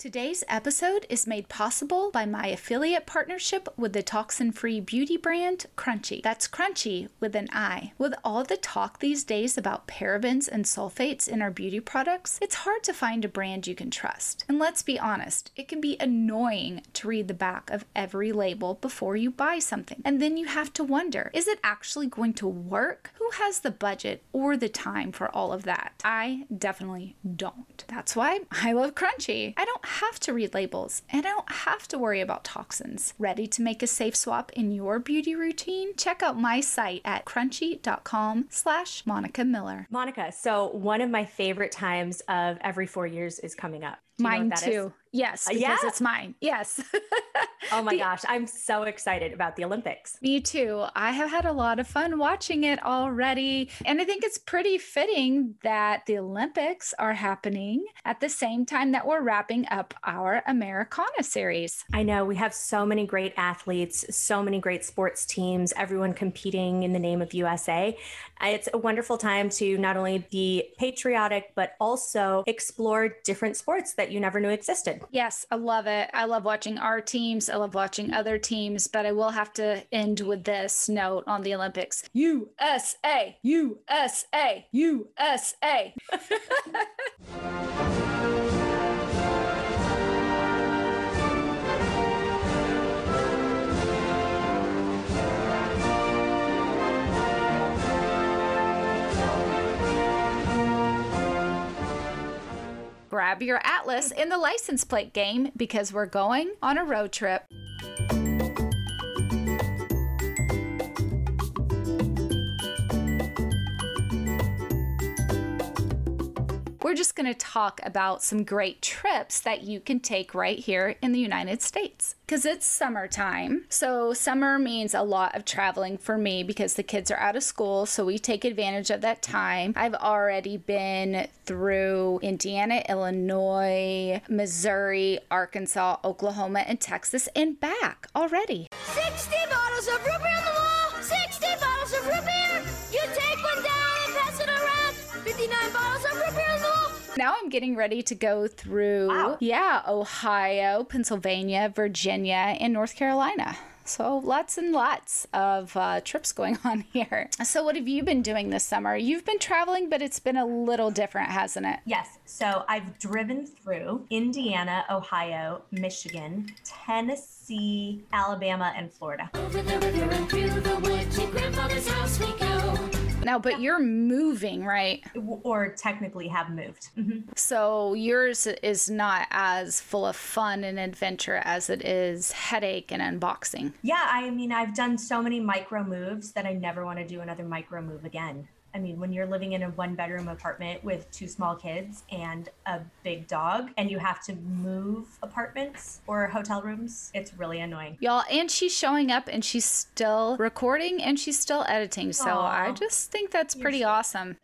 Today's episode is made possible by my affiliate partnership with the toxin free beauty brand Crunchi. That's Crunchi with an I. With all the talk these days about parabens and sulfates in our beauty products, it's hard to find a brand you can trust. And let's be honest, it can be annoying to read the back of every label before you buy something. And then you have to wonder is it actually going to work? Who has the budget or the time for all of that? I definitely don't. That's why I love Crunchi. I don't have to read labels and I don't have to worry about toxins. Ready to make a safe swap in your beauty routine? Check out my site at crunchi.com slash Monica Miller. Monica, so one of my favorite times of every four years is coming up. Mine too. Is? Yes, uh, because yeah. it's mine. Yes. oh my the, gosh, I'm so excited about the Olympics. Me too. I have had a lot of fun watching it already. And I think it's pretty fitting that the Olympics are happening at the same time that we're wrapping up our Americana series. I know we have so many great athletes, so many great sports teams, everyone competing in the name of USA. It's a wonderful time to not only be patriotic, but also explore different sports that you never knew existed. Yes, I love it. I love watching our teams. I love watching other teams, but I will have to end with this note on the Olympics USA, USA, USA. grab your atlas in the license plate game because we're going on a road trip. We're just going to talk about some great trips that you can take right here in the United States because it's summertime. So, summer means a lot of traveling for me because the kids are out of school. So, we take advantage of that time. I've already been through Indiana, Illinois, Missouri, Arkansas, Oklahoma, and Texas and back already. 60 bottles of root beer on the wall! 60 bottles of root beer! You take one down and pass it around! 59 bottles Now I'm getting ready to go through, wow. yeah, Ohio, Pennsylvania, Virginia, and North Carolina. So lots and lots of uh, trips going on here. So what have you been doing this summer? You've been traveling, but it's been a little different, hasn't it? Yes. So I've driven through Indiana, Ohio, Michigan, Tennessee, Alabama, and Florida. Over the river and through the woods, to grandfather's house we go. Now, but you're moving, right? Or technically have moved. Mm-hmm. So yours is not as full of fun and adventure as it is headache and unboxing. Yeah, I mean, I've done so many micro moves that I never want to do another micro move again. I mean, when you're living in a one bedroom apartment with two small kids and a big dog, and you have to move apartments or hotel rooms, it's really annoying. Y'all, and she's showing up and she's still recording and she's still editing. So Aww. I just think that's pretty awesome.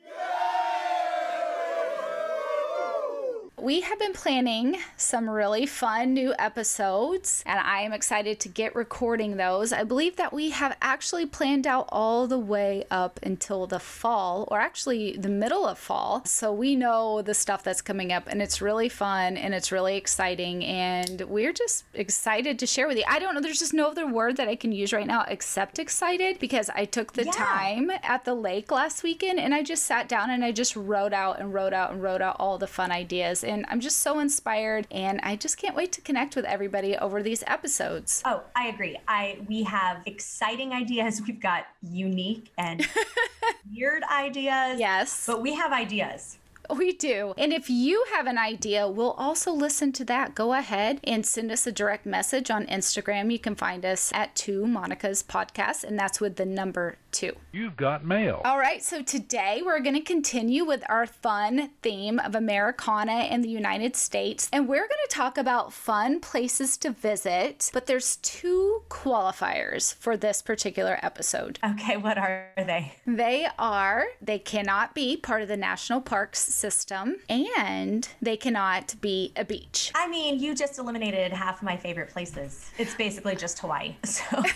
We have been planning some really fun new episodes, and I am excited to get recording those. I believe that we have actually planned out all the way up until the fall, or actually the middle of fall. So we know the stuff that's coming up, and it's really fun and it's really exciting, and we're just excited to share with you. I don't know, there's just no other word that I can use right now except excited because I took the yeah. time at the lake last weekend and I just sat down and I just wrote out and wrote out and wrote out all the fun ideas. And and I'm just so inspired and I just can't wait to connect with everybody over these episodes. Oh, I agree. I we have exciting ideas. We've got unique and weird ideas. Yes. But we have ideas. We do. And if you have an idea, we'll also listen to that. Go ahead and send us a direct message on Instagram. You can find us at Two Monica's Podcast, and that's with the number two. You've got mail. All right. So today we're going to continue with our fun theme of Americana in the United States, and we're going to talk about fun places to visit. But there's two qualifiers for this particular episode. Okay. What are they? They are they cannot be part of the national parks system and they cannot be a beach. I mean, you just eliminated half my favorite places. It's basically just Hawaii. So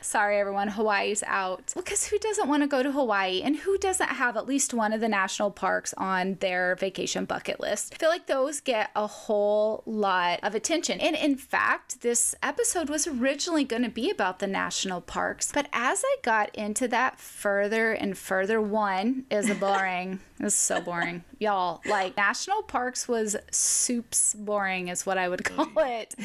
Sorry, everyone. Hawaii's out. Because who doesn't want to go to Hawaii and who doesn't have at least one of the national parks on their vacation bucket list? I feel like those get a whole lot of attention. And in fact, this episode was originally going to be about the national parks. But as I got into that further and further, one is a boring. it's so boring. Y'all, like national parks was soups boring, is what I would call it.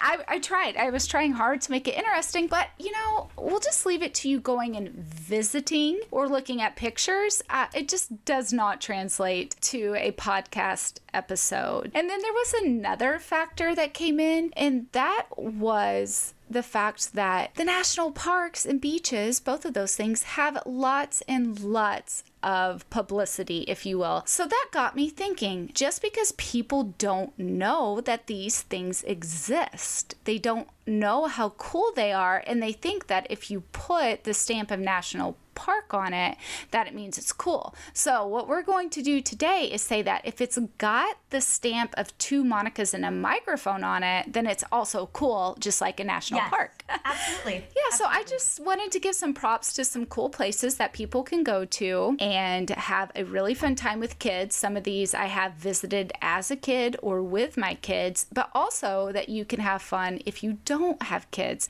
I, I tried. I was trying hard to make it interesting, but you know, we'll just leave it to you going and visiting or looking at pictures. Uh, it just does not translate to a podcast episode. And then there was another factor that came in, and that was the fact that the national parks and beaches, both of those things, have lots and lots of publicity, if you will. So that got me thinking just because people don't know that these things exist, they don't know how cool they are, and they think that if you put the stamp of national park on it, that it means it's cool. So, what we're going to do today is say that if it's got the stamp of two Monicas and a microphone on it, then it's also cool, just like a national Yes, park. Absolutely. Yeah, so I just wanted to give some props to some cool places that people can go to and have a really fun time with kids. Some of these I have visited as a kid or with my kids, but also that you can have fun if you don't have kids.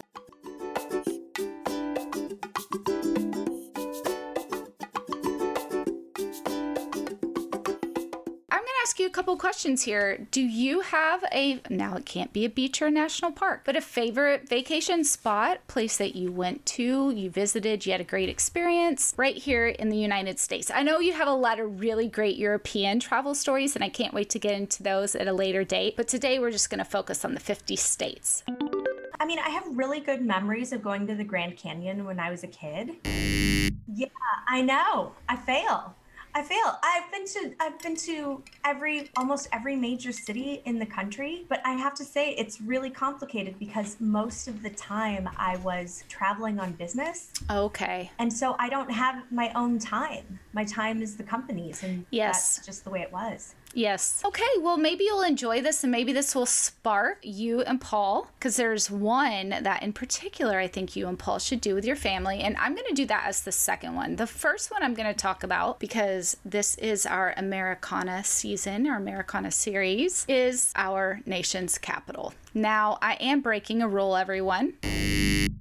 You a couple questions here. Do you have a, now it can't be a beach or a national park, but a favorite vacation spot, place that you went to, you visited, you had a great experience right here in the United States? I know you have a lot of really great European travel stories, and I can't wait to get into those at a later date, but today we're just going to focus on the 50 states. I mean, I have really good memories of going to the Grand Canyon when I was a kid. Yeah, I know. I fail. I fail. I've been to I've been to every almost every major city in the country, but I have to say it's really complicated because most of the time I was traveling on business. Okay. And so I don't have my own time. My time is the company's and Yes. that's just the way it was. Yes. Okay, well, maybe you'll enjoy this and maybe this will spark you and Paul because there's one that in particular I think you and Paul should do with your family. And I'm going to do that as the second one. The first one I'm going to talk about because this is our Americana season, our Americana series, is our nation's capital. Now, I am breaking a rule, everyone.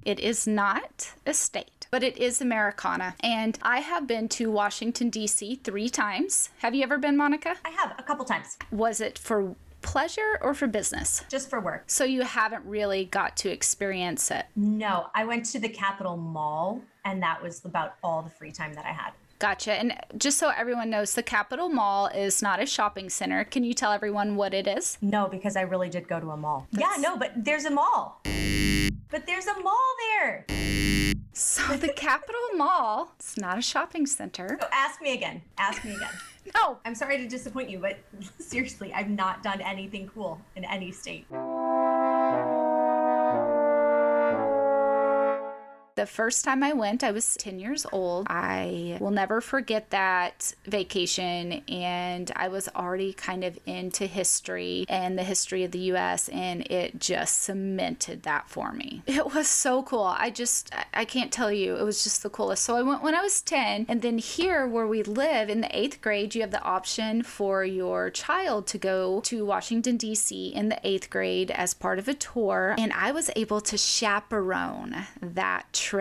It is not a state, but it is Americana. And I have been to Washington, D.C. three times. Have you ever been, Monica? I have a couple times Was it for pleasure or for business? just for work. So you haven't really got to experience it. No, I went to the Capitol Mall and that was about all the free time that I had. Gotcha. And just so everyone knows, the Capitol Mall is not a shopping center. Can you tell everyone what it is? No, because I really did go to a mall. Yeah, no, but there's a mall. But there's a mall there. So the Capitol Mall, it's not a shopping center. So ask me again. Ask me again. No, I'm sorry to disappoint you, but seriously, I've not done anything cool in any state. The first time I went, I was 10 years old. I will never forget that vacation, and I was already kind of into history and the history of the US, and it just cemented that for me. It was so cool. I just, I- can't tell you, it was just the coolest. So I went when I was 10, and then here where we live in the eighth grade, you have the option for your child to go to Washington, D.C. in the eighth grade as part of a tour, and I was able to chaperone that trip.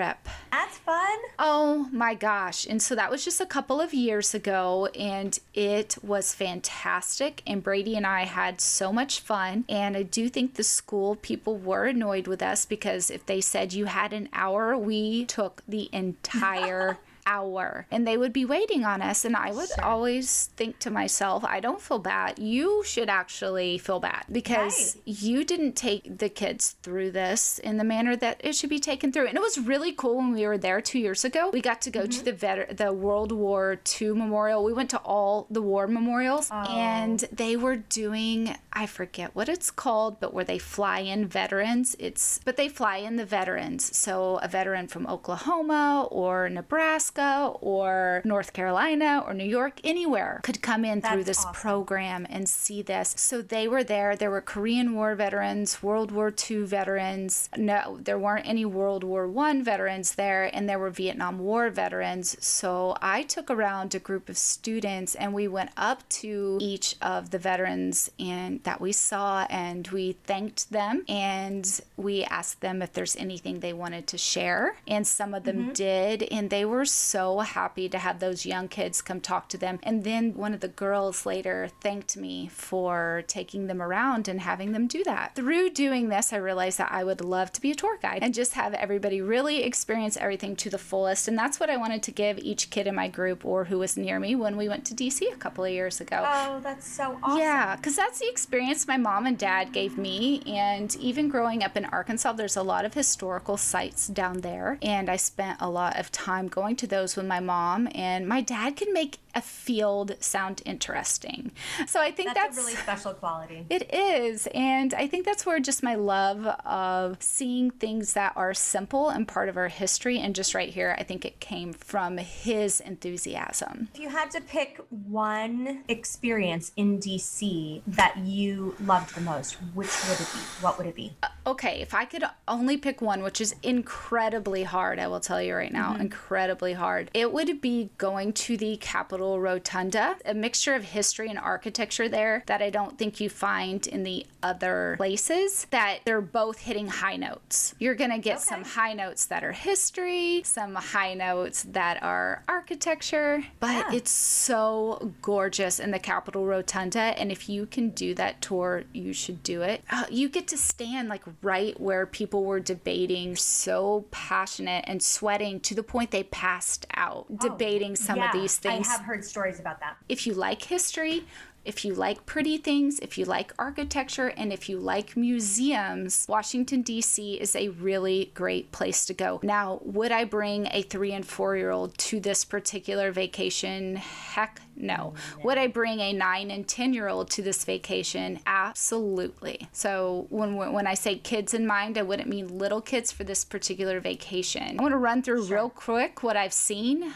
That's fun. Oh my gosh. And so that was just a couple of years ago, and it was fantastic. And Brady and I had so much fun. And I do think the school people were annoyed with us because if they said you had an hour, we took the entire. hour and they would be waiting on us and i would always think to myself i don't feel bad you should actually feel bad because Right. you didn't take the kids through this in the manner that it should be taken through. And it was really cool when we were there two years ago. We got to go to mm-hmm. the vet- the World War II memorial. We went to all the war memorials, oh. and they were doing I forget what it's called, but where they fly in veterans. It's but they fly in the veterans. So a veteran from Oklahoma or Nebraska Nebraska or North Carolina or New York, anywhere could come in That's through this awesome. program and see this. So they were there. There were Korean War veterans, World War II veterans. No, there weren't any World War One veterans there, and there were Vietnam War veterans. So I took around a group of students and we went up to each of the veterans and that we saw and we thanked them and we asked them if there's anything they wanted to share. And some of them mm-hmm. did, and they were so happy to have those young kids come talk to them. And then one of the girls later thanked me for taking them around and having them do that. Through doing this, I realized that I would love to be a tour guide and just have everybody really experience everything to the fullest. And that's what I wanted to give each kid in my group or who was near me when we went to DC a couple of years ago. Oh, that's so awesome. Yeah, because that's the experience my mom and dad gave me. And even growing up in Arkansas, there's a lot of historical sites down there. And I spent a lot of time going to those with my mom. And my dad can make a field sound interesting. So I think That's, that's, a really special quality. it is. And I think that's where just my love of seeing things that are simple and part of our history. And just right here, I think it came from his enthusiasm. If you had to pick one experience in DC that you loved the most, which would it be? What would it be? Uh, okay, if I could only pick one, which is incredibly hard, I will tell you right now, mm-hmm. incredibly hard, it would be going to the Capitol Rotunda, a mixture of history and architecture there that I don't think you find in the other places, that they're both hitting high notes. You're going to get Okay. some high notes that are history, some high notes that are architecture, but Yeah. it's so gorgeous in the Capitol Rotunda. And if you can do that tour, you should do it. Uh, you get to stand like right where people were debating, so passionate and sweating to the point they passed out, oh, debating some of Oh, these things I have heard stories about that. if you like history, if you like pretty things, if you like architecture, and if you like museums, Washington, D.C. is a really great place to go. Now, would I bring a three and four year old to this particular vacation? Heck no. Would I bring a nine and 10 year old to this vacation? Absolutely. So, when, when I say kids in mind, I wouldn't mean little kids for this particular vacation. I want to run through real quick what I've seen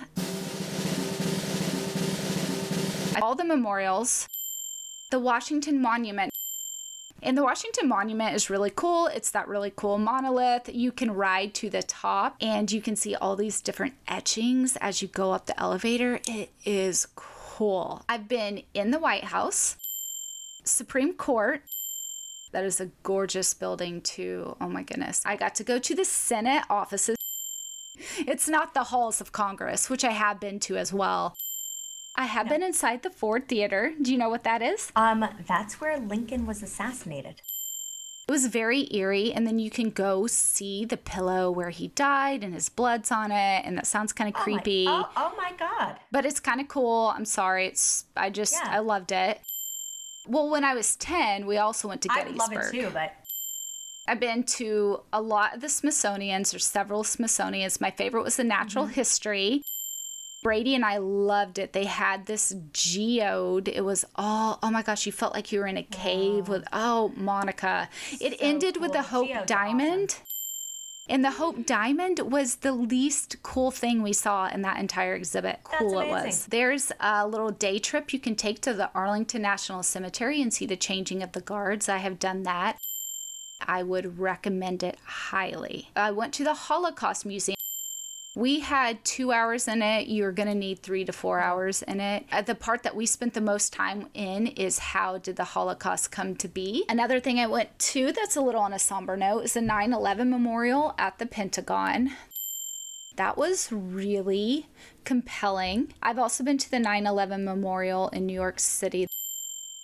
all the memorials, the Washington Monument. And the Washington Monument is really cool. It's that really cool monolith. You can ride to the top and you can see all these different etchings as you go up the elevator. It is cool. I've been in the White House, Supreme Court. That is a gorgeous building, too. Oh my goodness. I got to go to the Senate offices. It's not the halls of Congress, which I have been to as well. I have been inside the Ford Theater. Do you know what that is? Um, that's where Lincoln was assassinated. It was very eerie, and then you can go see the pillow where he died and his blood's on it, and that sounds kind of Oh my- creepy. Oh, oh my God. But it's kind of cool. I'm sorry. It's I just Yeah. I loved it. Well, when I was 10, we also went to I would love it too, but I've been to a lot of the Smithsonian's. There's several Smithsonian's. My favorite was the Natural Mm-hmm. History. Brady and I loved it. They had this geode. It was all, oh my gosh, you felt like you were in a cave with, oh, Monica. It So ended with the. Hope Geodes Diamond. And the Hope Diamond was the least cool thing we saw in that entire exhibit. Cool it was. There's a little day trip you can take to the Arlington National Cemetery and see the changing of the guards. I have done that. I would recommend it highly. I went to the Holocaust Museum. We had two hours in it. You're going to need three to four hours in it. Uh, The part that we spent the most time in is how did the Holocaust come to be? Another thing I went to that's a little on a somber note is the 9 11 memorial at the Pentagon. That was really compelling. I've also been to the 9 11 memorial in New York City.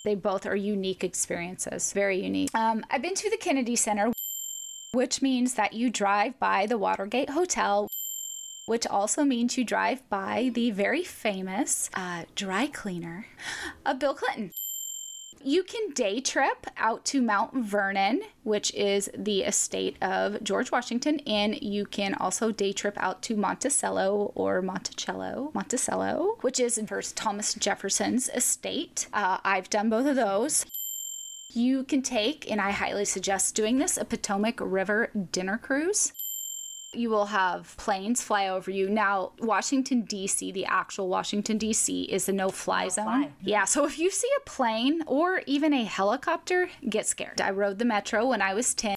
They both are unique experiences, very unique. Um, I've been to the Kennedy Center, which means that you drive by the Watergate Hotel, which also means you drive by the very famous uh, dry cleaner of Bill Clinton. You can day trip out to Mount Vernon, which is the estate of George Washington, and you can also day trip out to Monticello or Monticello, Monticello, which is first Thomas Jefferson's estate. Uh, I've done both of those. You can take, and I highly suggest doing this, a Potomac River dinner cruise. You will have planes fly over you. Now, Washington, D.C., the actual Washington, D.C., is a no fly zone. fly. Yeah, so if you see a plane or even a helicopter, get scared. I rode the metro when I was 10.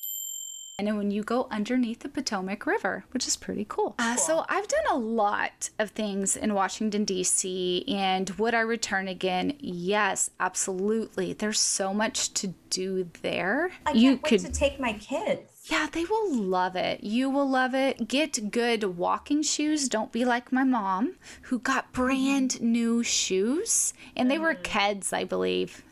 And when you go underneath the Potomac River, which is pretty cool. Uh, so I've done a lot of things in Washington, D.C., and would I return again? Yes, absolutely. There's so much to do there. I can't you wait could to take my kids. Yeah, they will love it. You will love it. Get good walking shoes. Don't be like my mom, who got mm-hmm. brand new shoes, and they were mm-hmm. Keds, I believe.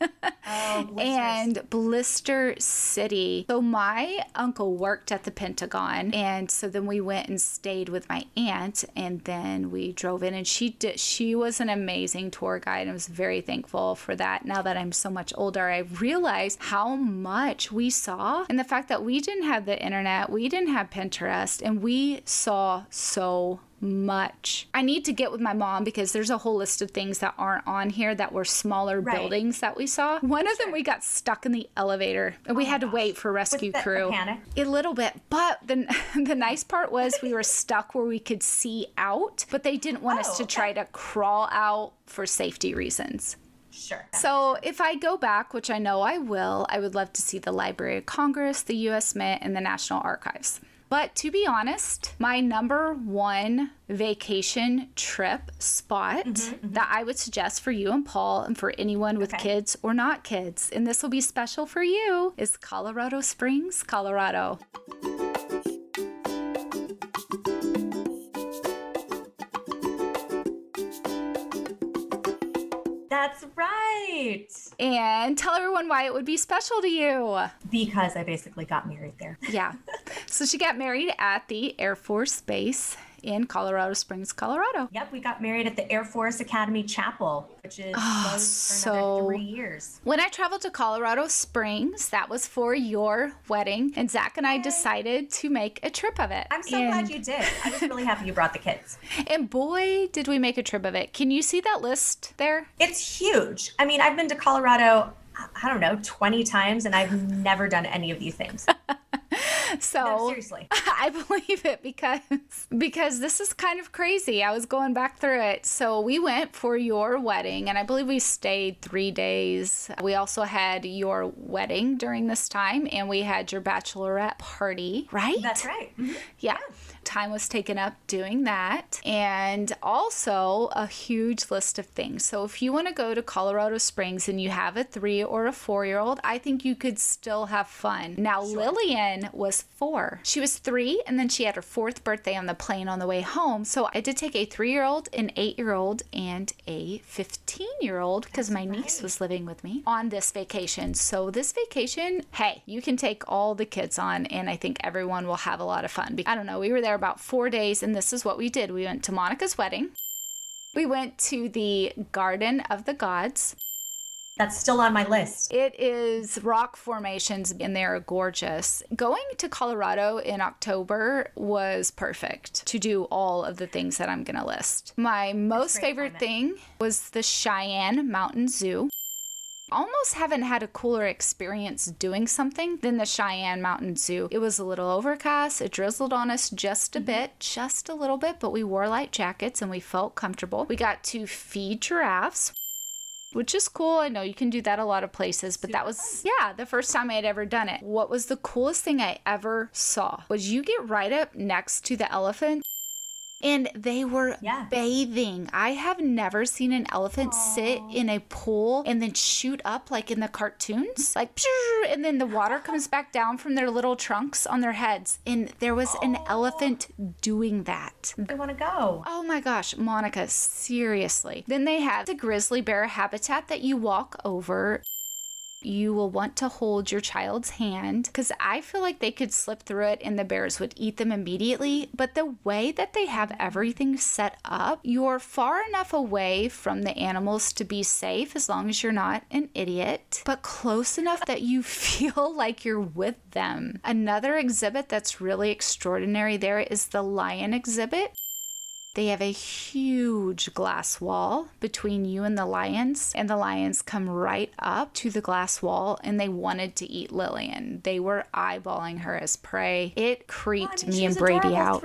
Oh, and Blister City. So my uncle worked at the Pentagon, and so then we went and stayed with my aunt, and then we drove in, and she did. She was an amazing tour guide. I was very thankful for that. Now that I'm so much older, I realize how much we saw, and the fact that we didn't have the internet, we didn't have Pinterest, and we saw so much. I need to get with my mom because there's a whole list of things that aren't on here that were smaller Right. buildings that we saw. One of them we got stuck in the elevator and we my had to wait for rescue Was that a crew. A little bit, but the the nice part was we were stuck where we could see out, but they didn't want us Oh, to okay. try to crawl out for safety reasons. Sure. So, if I go back, which I know I will, I would love to see the Library of Congress, the US Mint, and the National Archives. But to be honest, my number one vacation trip spot mm-hmm, mm-hmm. that I would suggest for you and Paul and for anyone with Okay. kids or not kids, and this will be special for you, is Colorado Springs, Colorado. That's right. And tell everyone why it would be special to you. Because I basically got married there. Yeah. so she got married at the Air Force Base in Colorado Springs, Colorado. Yep, we got married at the Air Force Academy Chapel, which is ah, closed for so- another three years. When I traveled to Colorado Springs, that was for your wedding, and Zach and I decided to make a trip of it. I'm so and, glad you did. I was really happy you brought the kids. And boy, did we make a trip of it. Can you see that list there? It's huge. I mean, I've been to Colorado, I don't know, 20 times, and I've never done any of these things. So No, seriously. I believe it because because this is kind of crazy. I was going back through it. So we went for your wedding and I believe we stayed 3 days. We also had your wedding during this time and we had your bachelorette party, right? That's right. Mhm. Yeah. Time was taken up doing that. And also a huge list of things. So if you want to go to Colorado Springs and you have a three or a four year old, I think you could still have fun. Now, Lillian was four. She was three, and then she had her fourth birthday on the plane on the way home. So I did take a three year old, an eight year old, and a 15 year old because my niece was living with me on this vacation. So this vacation, hey, you can take all the kids on, and I think everyone will have a lot of fun. I don't know, we were there about four days, and this is what we did. We went to Monica's wedding. We went to the Garden of the Gods. That's still on my list. It is rock formations and they're gorgeous. Going to Colorado in October was perfect to do all of the things that I'm going to list. My most favorite climate. thing was the Cheyenne Mountain Zoo. Almost haven't had a cooler experience doing something than the Cheyenne Mountain Zoo. It was a little overcast, it drizzled on us just a mm-hmm. bit, just a little bit, but we wore light jackets and we felt comfortable. We got to feed giraffes, which is cool. I know you can do that a lot of places, but that was, yeah, the first time I had ever done it. What was the coolest thing I ever saw was you get right up next to the elephant and they were Yeah. bathing. I have never seen an elephant sit in a pool and then shoot up like in the cartoons, like, and then the water comes back down from their little trunks on their heads. And there was an elephant doing that. I want to go. Oh my gosh, Monica, seriously. Then they have the grizzly bear habitat that you walk over. You will want to hold your child's hand because I feel like they could slip through it and the bears would eat them immediately. But the way that they have everything set up, you're far enough away from the animals to be safe as long as you're not an idiot, but close enough that you feel like you're with them. Another exhibit that's really extraordinary there is the lion exhibit. They have a huge glass wall between you and the lions, and the lions come right up to the glass wall and they wanted to eat Lillian. They were eyeballing her as prey. It creeped I mean, me and Brady out.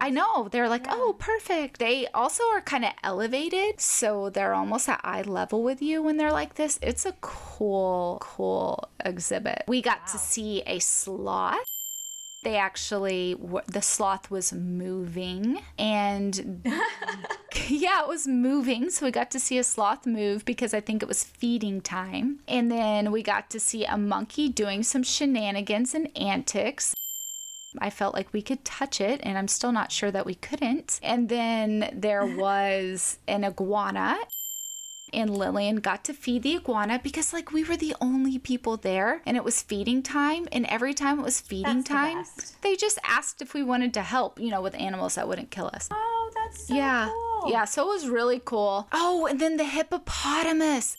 I know. They're like, oh, perfect. They also are kind of elevated. So they're almost at eye level with you when they're like this. It's a cool, cool exhibit. We got to see a sloth. They actually, the sloth was moving and yeah, it was moving. So we got to see a sloth move because I think it was feeding time. And then we got to see a monkey doing some shenanigans and antics. I felt like we could touch it, and I'm still not sure that we couldn't. And then there was an iguana. And Lillian got to feed the iguana because, like, we were the only people there and it was feeding time. And every time it was feeding That's time, best. they just asked if we wanted to help, you know, with animals that wouldn't kill us. Oh, that's so yeah. cool. Yeah. So it was really cool. Oh, and then the hippopotamus.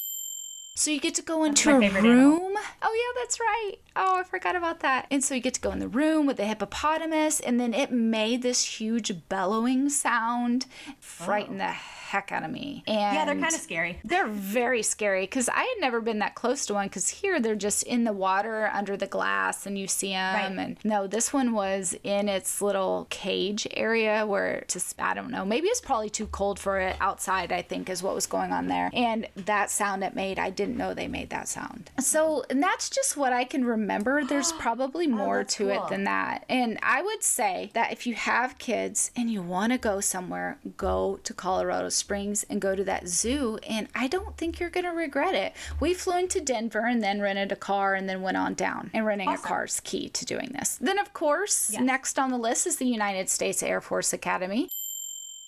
So you get to go into a favorite animal. room. Oh yeah, that's right. Oh, I forgot about that. And so you get to go in the room with the hippopotamus, and then it made this huge bellowing sound, frighten the heck out of me. And Yeah, they're kind of scary. they're very scary because I had never been that close to one because here they're just in the water under the glass and you see them. Right. And no, this one was in its little cage area where just, I don't know, maybe it's probably too cold for it outside, I think is what was going on there. And that sound it made, I didn't know they made that sound. So, and that's just what I can remember. There's oh, probably more Oh, to it than that. And I would say that if you have kids and you want to go somewhere, go to Colorado Springs and go to that zoo. And I don't think you're going to regret it. We flew into Denver and then rented a car and then went on down. And renting a car is key to doing this. Then, of course, Yes. next on the list is the United States Air Force Academy.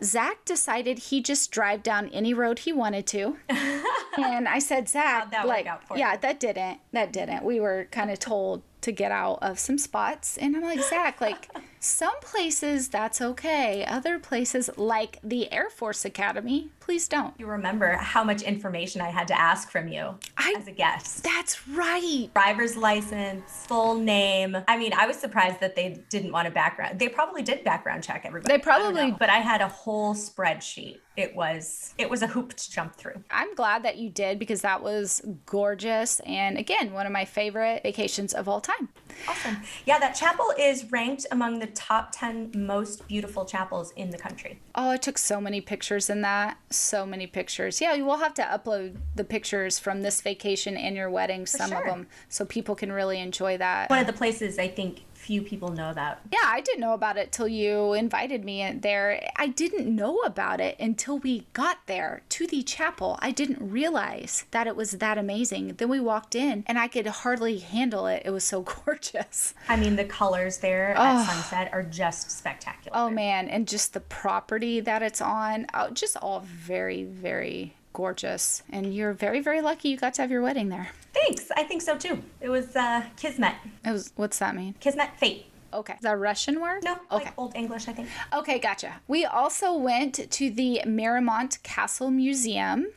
Zach decided he'd just drive down any road he wanted to. and I said, Zach, like, yeah, you? that didn't. That didn't. We were kind of told to get out of some spots. And I'm like, Zach, like, some places that's okay. Other places, like the Air Force Academy, please don't. You remember how much information I had to ask from you I- as a guest. That's right. Driver's license, full name. I mean, I was surprised that they didn't want a background. They probably did background check everybody. They probably- know. but I had a whole spreadsheet. It was it was a hoop to jump through. I'm glad that you did because that was gorgeous. And again, one of my favorite vacations of all time. Awesome. Yeah, that chapel is ranked among the top 10 most beautiful chapels in the country. Oh, I took so many pictures in that. So many pictures. Yeah, you will have to upload the pictures from this vacation and your wedding, some of them, so people can really enjoy that. One of the places I think few people know about. Yeah, I didn't know about it till you invited me in there. I didn't know about it until we got there to the chapel. I didn't realize that it was that amazing. Then we walked in and I could hardly handle it. It was so gorgeous. I mean, the colors there at sunset are just spectacular. Oh man, and just the property that it's on, oh, just all very, very gorgeous. And you're very, very lucky you got to have your wedding there. Thanks. I think so too. It was uh, Kismet. It was. What's that mean? Kismet fate. Okay, The Russian word? No, Okay. like Old English, I think. Okay, gotcha. We also went to the Miramont Castle Museum,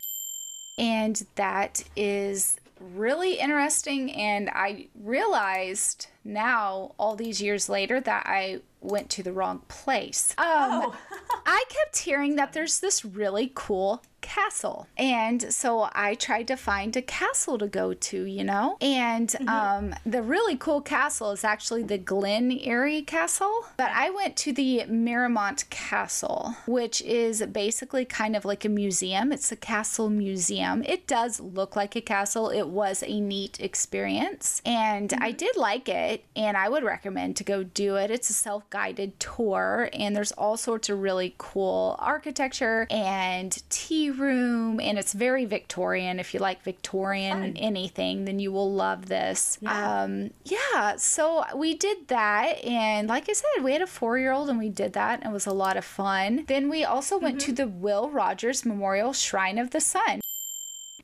and that is really interesting. And I realized now, all these years later, that I went to the wrong place. Um, Oh. I kept hearing that there's this really cool castle. And so I tried to find a castle to go to, you know? And um, the really cool castle is actually the Glen Eyrie Castle. But I went to the Miramont Castle, which is basically kind of like a museum. It's a castle museum. It does look like a castle. It was a neat experience. And I did like it. And I would recommend to go do it. It's a self guided tour. And there's all sorts of really cool architecture and tea room. And it's very Victorian. If you like Victorian Fun. anything, then you will love this. Yeah. Um, yeah. So we did that. And like I said, we had a four year old and we did that. And it was a lot of fun. Then we also went to the Will Rogers Memorial Shrine of the Sun.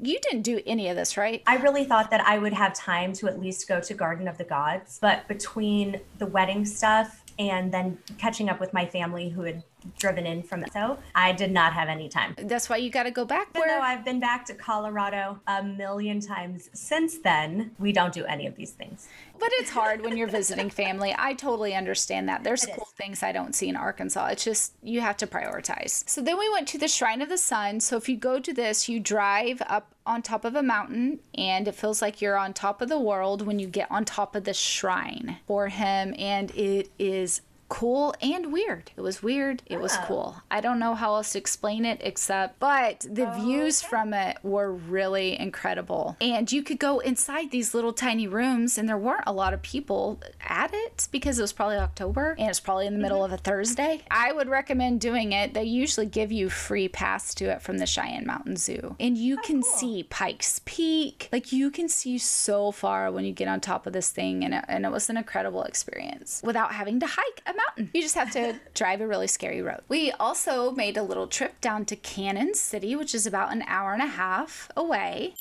You didn't do any of this, right? I really thought that I would have time to at least go to Garden of the Gods, but between the wedding stuff and then catching up with my family who had driven in from so I did not have any time. That's why you got to go back. Even though I've been back to Colorado a million times since then, we don't do any of these things. But it's hard when you're visiting family. I totally understand that. There's cool things I don't see in Arkansas. It's just you have to prioritize. So then we went to the Shrine of the Sun. So if you go to this, you drive up on top of a mountain and it feels like you're on top of the world when you get on top of the shrine for him and it is cool and weird. It was weird. It was cool. I don't know how else to explain it except, but the oh, views okay. from it were really incredible. And you could go inside these little tiny rooms, and there weren't a lot of people at it because it was probably October and it's probably in the middle mm-hmm. of a Thursday. I would recommend doing it. They usually give you free pass to it from the Cheyenne Mountain Zoo, and you oh, can cool. see Pikes Peak. Like you can see so far when you get on top of this thing, and it, and it was an incredible experience without having to hike mountain. You just have to drive a really scary road. We also made a little trip down to Cannon City, which is about an hour and a half away.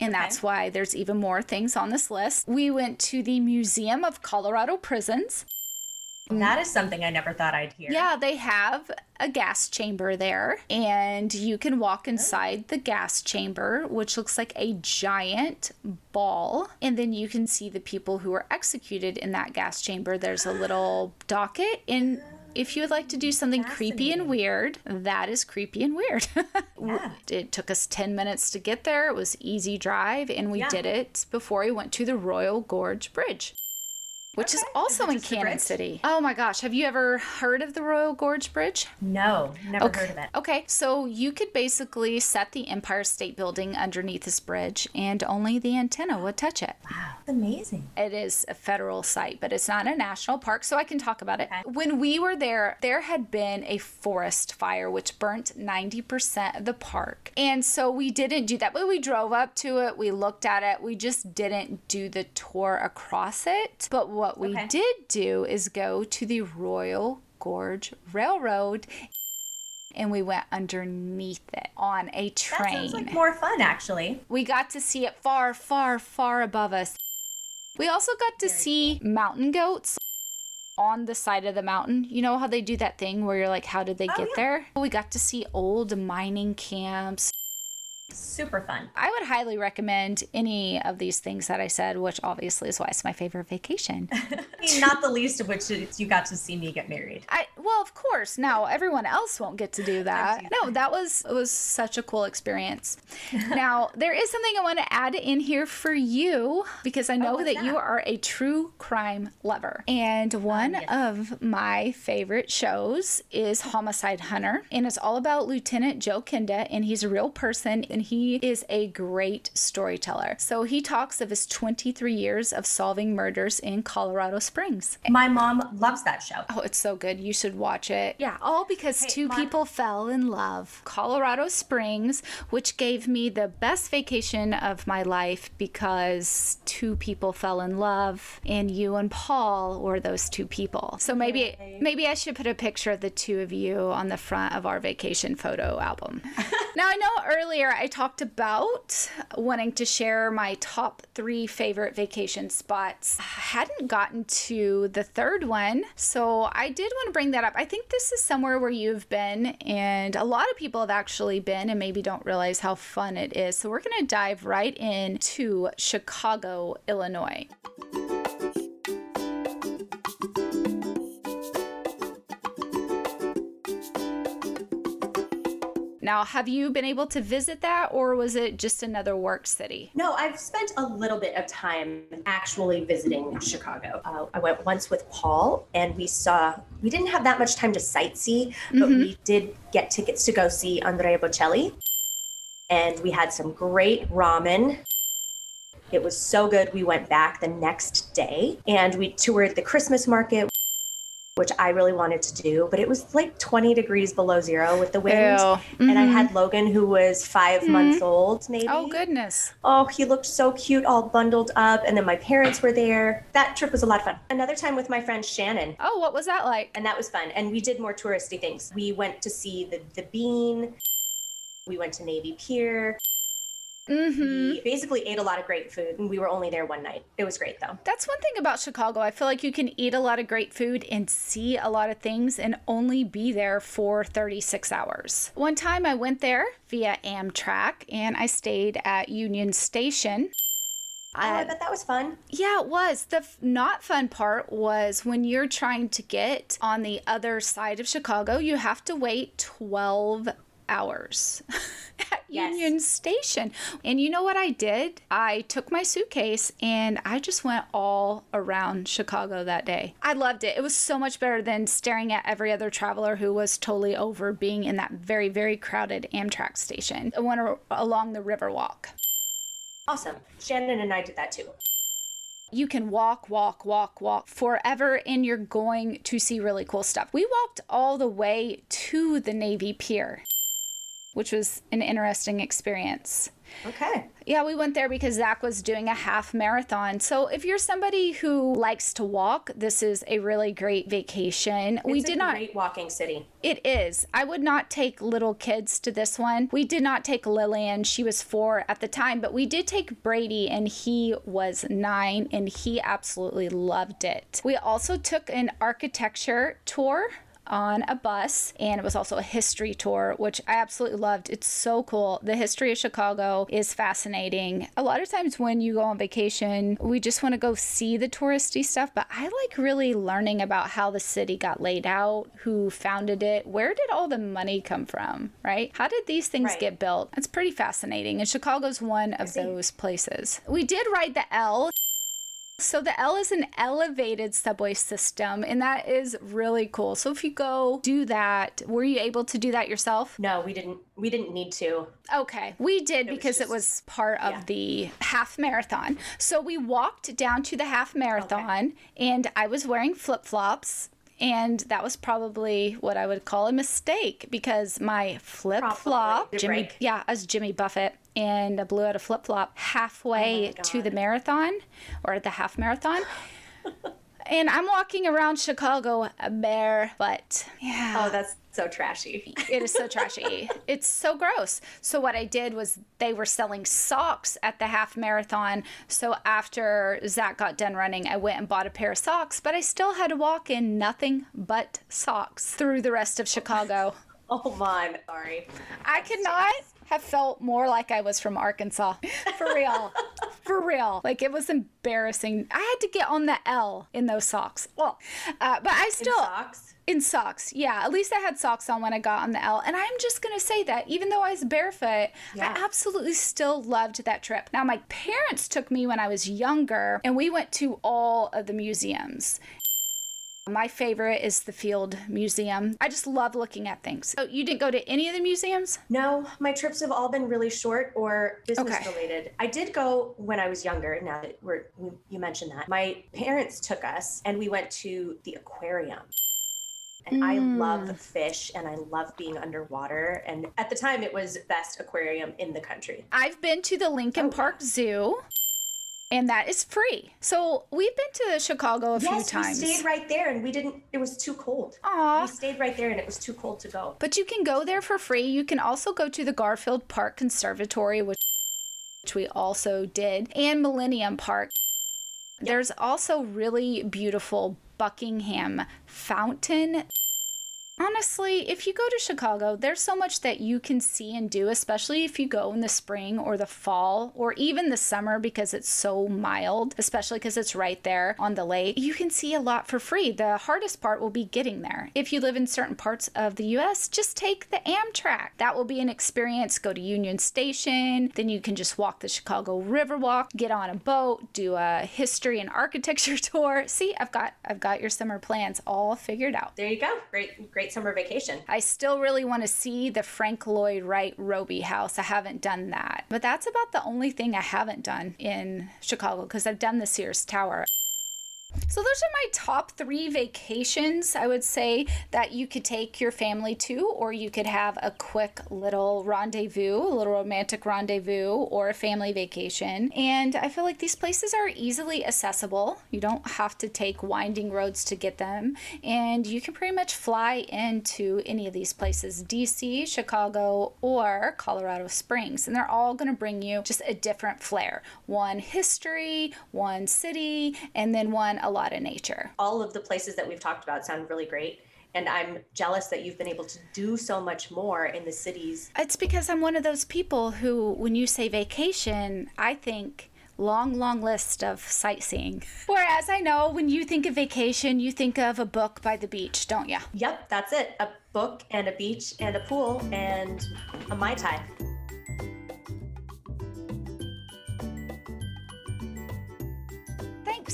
And okay. that's why there's even more things on this list. We went to the Museum of Colorado Prisons. That is something I never thought I'd hear. Yeah, they have a gas chamber there, and you can walk oh. inside the gas chamber, which looks like a giant ball. And then you can see the people who were executed in that gas chamber. There's a little docket and if you would like to do something creepy and weird, that is creepy and weird. yeah. It took us 10 minutes to get there. It was easy drive, and we yeah. did it before we went to the Royal Gorge Bridge which okay. is also in Cannon City. Oh my gosh, have you ever heard of the Royal Gorge Bridge? No, never okay. heard of it. Okay, so you could basically set the Empire State Building underneath this bridge and only the antenna would touch it. Wow, amazing. It is a federal site, but it's not a national park, so I can talk about it. Okay. When we were there, there had been a forest fire which burnt 90% of the park. And so we didn't do that, but we drove up to it, we looked at it, we just didn't do the tour across it. But what what we okay. did do is go to the Royal Gorge Railroad and we went underneath it on a train. That sounds like more fun, actually. We got to see it far, far, far above us. We also got to Very see cool. mountain goats on the side of the mountain. You know how they do that thing where you're like, how did they oh, get yeah. there? We got to see old mining camps. Super fun. I would highly recommend any of these things that I said, which obviously is why it's my favorite vacation. Not the least of which is you got to see me get married. I well, of course. Now everyone else won't get to do that. no, that was it was such a cool experience. now there is something I want to add in here for you because I know oh, that, that, you are a true crime lover, and um, one yes. of my favorite shows is Homicide Hunter, and it's all about Lieutenant Joe Kenda, and he's a real person and he is a great storyteller. So he talks of his 23 years of solving murders in Colorado Springs. My mom loves that show. Oh, it's so good. You should watch it. Yeah, all because hey, two Mom. people fell in love. Colorado Springs, which gave me the best vacation of my life because two people fell in love and you and Paul were those two people. So maybe maybe I should put a picture of the two of you on the front of our vacation photo album. now I know earlier I I talked about wanting to share my top three favorite vacation spots. I hadn't gotten to the third one, so I did want to bring that up. I think this is somewhere where you've been, and a lot of people have actually been and maybe don't realize how fun it is. So we're going to dive right into Chicago, Illinois. Now, have you been able to visit that or was it just another work city? No, I've spent a little bit of time actually visiting Chicago. Uh, I went once with Paul and we saw, we didn't have that much time to sightsee, but mm-hmm. we did get tickets to go see Andrea Bocelli. And we had some great ramen. It was so good. We went back the next day and we toured the Christmas market which I really wanted to do, but it was like 20 degrees below zero with the wind. Mm-hmm. And I had mm-hmm. Logan, who was 5 mm-hmm. months old, maybe. Oh, goodness. Oh, he looked so cute, all bundled up. And then my parents were there. That trip was a lot of fun. Another time with my friend Shannon. Oh, what was that like? And that was fun. And we did more touristy things. We went to see the, the Bean, we went to Navy Pier. Mm-hmm. We basically ate a lot of great food, and we were only there one night. It was great though. That's one thing about Chicago. I feel like you can eat a lot of great food and see a lot of things and only be there for 36 hours. One time I went there via Amtrak and I stayed at Union Station. Oh, I bet that was fun. Yeah, it was. The f- not fun part was when you're trying to get on the other side of Chicago, you have to wait 12 hours at Yes. Union Station. And you know what I did? I took my suitcase and I just went all around Chicago that day. I loved it. It was so much better than staring at every other traveler who was totally over being in that very, very crowded Amtrak station. I went along the Riverwalk. Awesome. Shannon and I did that too. you can walk, walk, walk, walk forever, and you're going to see really cool stuff. We walked all the way to the Navy Pier, which was an interesting experience. Okay. Yeah, we went there because Zach was doing a half marathon. So if you're somebody who likes to walk, this is a really great vacation. we It's a did not great walking city. it is. I would not take little kids to this one. We did not take Lillian. She was four at the time, but we did take Brady, and he was nine, and he absolutely loved it. We also took an architecture tour on a bus and it was also a history tour which I absolutely loved. It's so cool. The history of Chicago is fascinating. A lot of times when you go on vacation, we just want to go see the touristy stuff, but I like really learning about how the city got laid out, who founded it, where did all the money come from, right? How did these things Right. get built? It's pretty fascinating. And Chicago's one of those places. We did ride the L so the L is an elevated subway system, and that is really cool. So if you go do that, were you able to do that yourself? No, we didn't. We didn't need to. Okay, we did was because it just- was part of yeah. the half marathon. So we walked down to the half marathon, and I was wearing flip flops. And that was probably what I would call a mistake because my flip flop, it Jimmy, break? yeah, as Jimmy Buffett, and I blew out a flip flop halfway Oh to the marathon or at the half marathon. and I'm walking around Chicago barefoot. Yeah. Oh, that's so trashy. It is so trashy. it's so gross. So what I did was they were selling socks at the half marathon. So after Zach got done running, I went and bought a pair of socks, but I still had to walk in nothing but socks through the rest of Chicago. Oh my, sorry. I could not have felt more like I was from Arkansas. For real. For real. Like it was embarrassing. I had to get on the L in those socks. Well, uh, but I In still socks. in socks. Yeah, at least I had socks on when I got on the L. And I'm just going to say that even though I was barefoot, Yeah. I absolutely still loved that trip. Now, my parents took me when I was younger, and we went to all of the museums. My favorite is the Field Museum. I just love looking at things. So, you didn't go to any of the museums? No, my trips have all been really short or business Okay. related. I did go when I was younger. Now that we're you- mentioned that, my parents took us and we went to the aquarium. And I Mm. love fish and I love being underwater. And at the time, it was best aquarium in the country. I've been to the Lincoln Oh, Park Zoo. And that is free. So we've been to Chicago a few yes, times. we stayed right there and we didn't. It was too cold. Aw. We stayed right there and it was too cold to go. But you can go there for free. You can also go to the Garfield Park Conservatory, which, which we also did, and Millennium Park. There's also really beautiful Buckingham Fountain. Honestly, if you go to Chicago, there's so much that you can see and do, especially if you go in the spring or the fall or even the summer because it's so mild, especially because it's right there on the lake. You can see a lot for free. The hardest part will be getting there. If you live in certain parts of the US, just take the Amtrak. That will be an experience. Go to Union Station, then you can just walk the Chicago Riverwalk, get on a boat, do a history and architecture tour. See, I've got I've got your summer plans all figured out. There you go. Great, great summer vacation. I still really want to see the Frank Lloyd Wright Robie house. I haven't done that. But that's about the only thing I haven't done in Chicago because I've done the Sears Tower. So, those are my top three vacations I would say that you could take your family to, or you could have a quick little rendezvous, a little romantic rendezvous, or a family vacation. And I feel like these places are easily accessible. You don't have to take winding roads to get them, and you can pretty much fly into any of these places DC, Chicago, or Colorado Springs. And they're all going to bring you just a different flair one history, one city, and then one a lot of nature. All of the places that we've talked about sound really great. And I'm jealous that you've been able to do so much more in the cities. It's because I'm one of those people who, when you say vacation, I think long, long list of sightseeing. Whereas I know when you think of vacation, you think of a book by the beach, don't you? Yep, that's it. A book and a beach and a pool and a Mai Tai.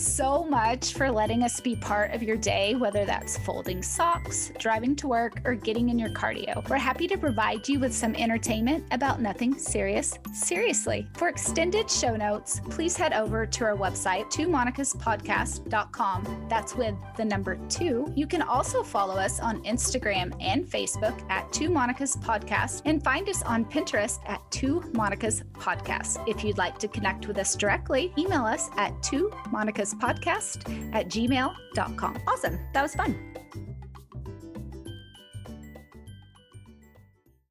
So much for letting us be part of your day, whether that's folding socks, driving to work, or getting in your cardio. We're happy to provide you with some entertainment about nothing serious, seriously. For extended show notes, please head over to our website, 2monicaspodcast.com. That's with the number two. You can also follow us on Instagram and Facebook at Two Monica's Podcast and find us on Pinterest at Two Monica's Podcast. If you'd like to connect with us directly, email us at Two Monica's podcast at gmail.com. Awesome. That was fun.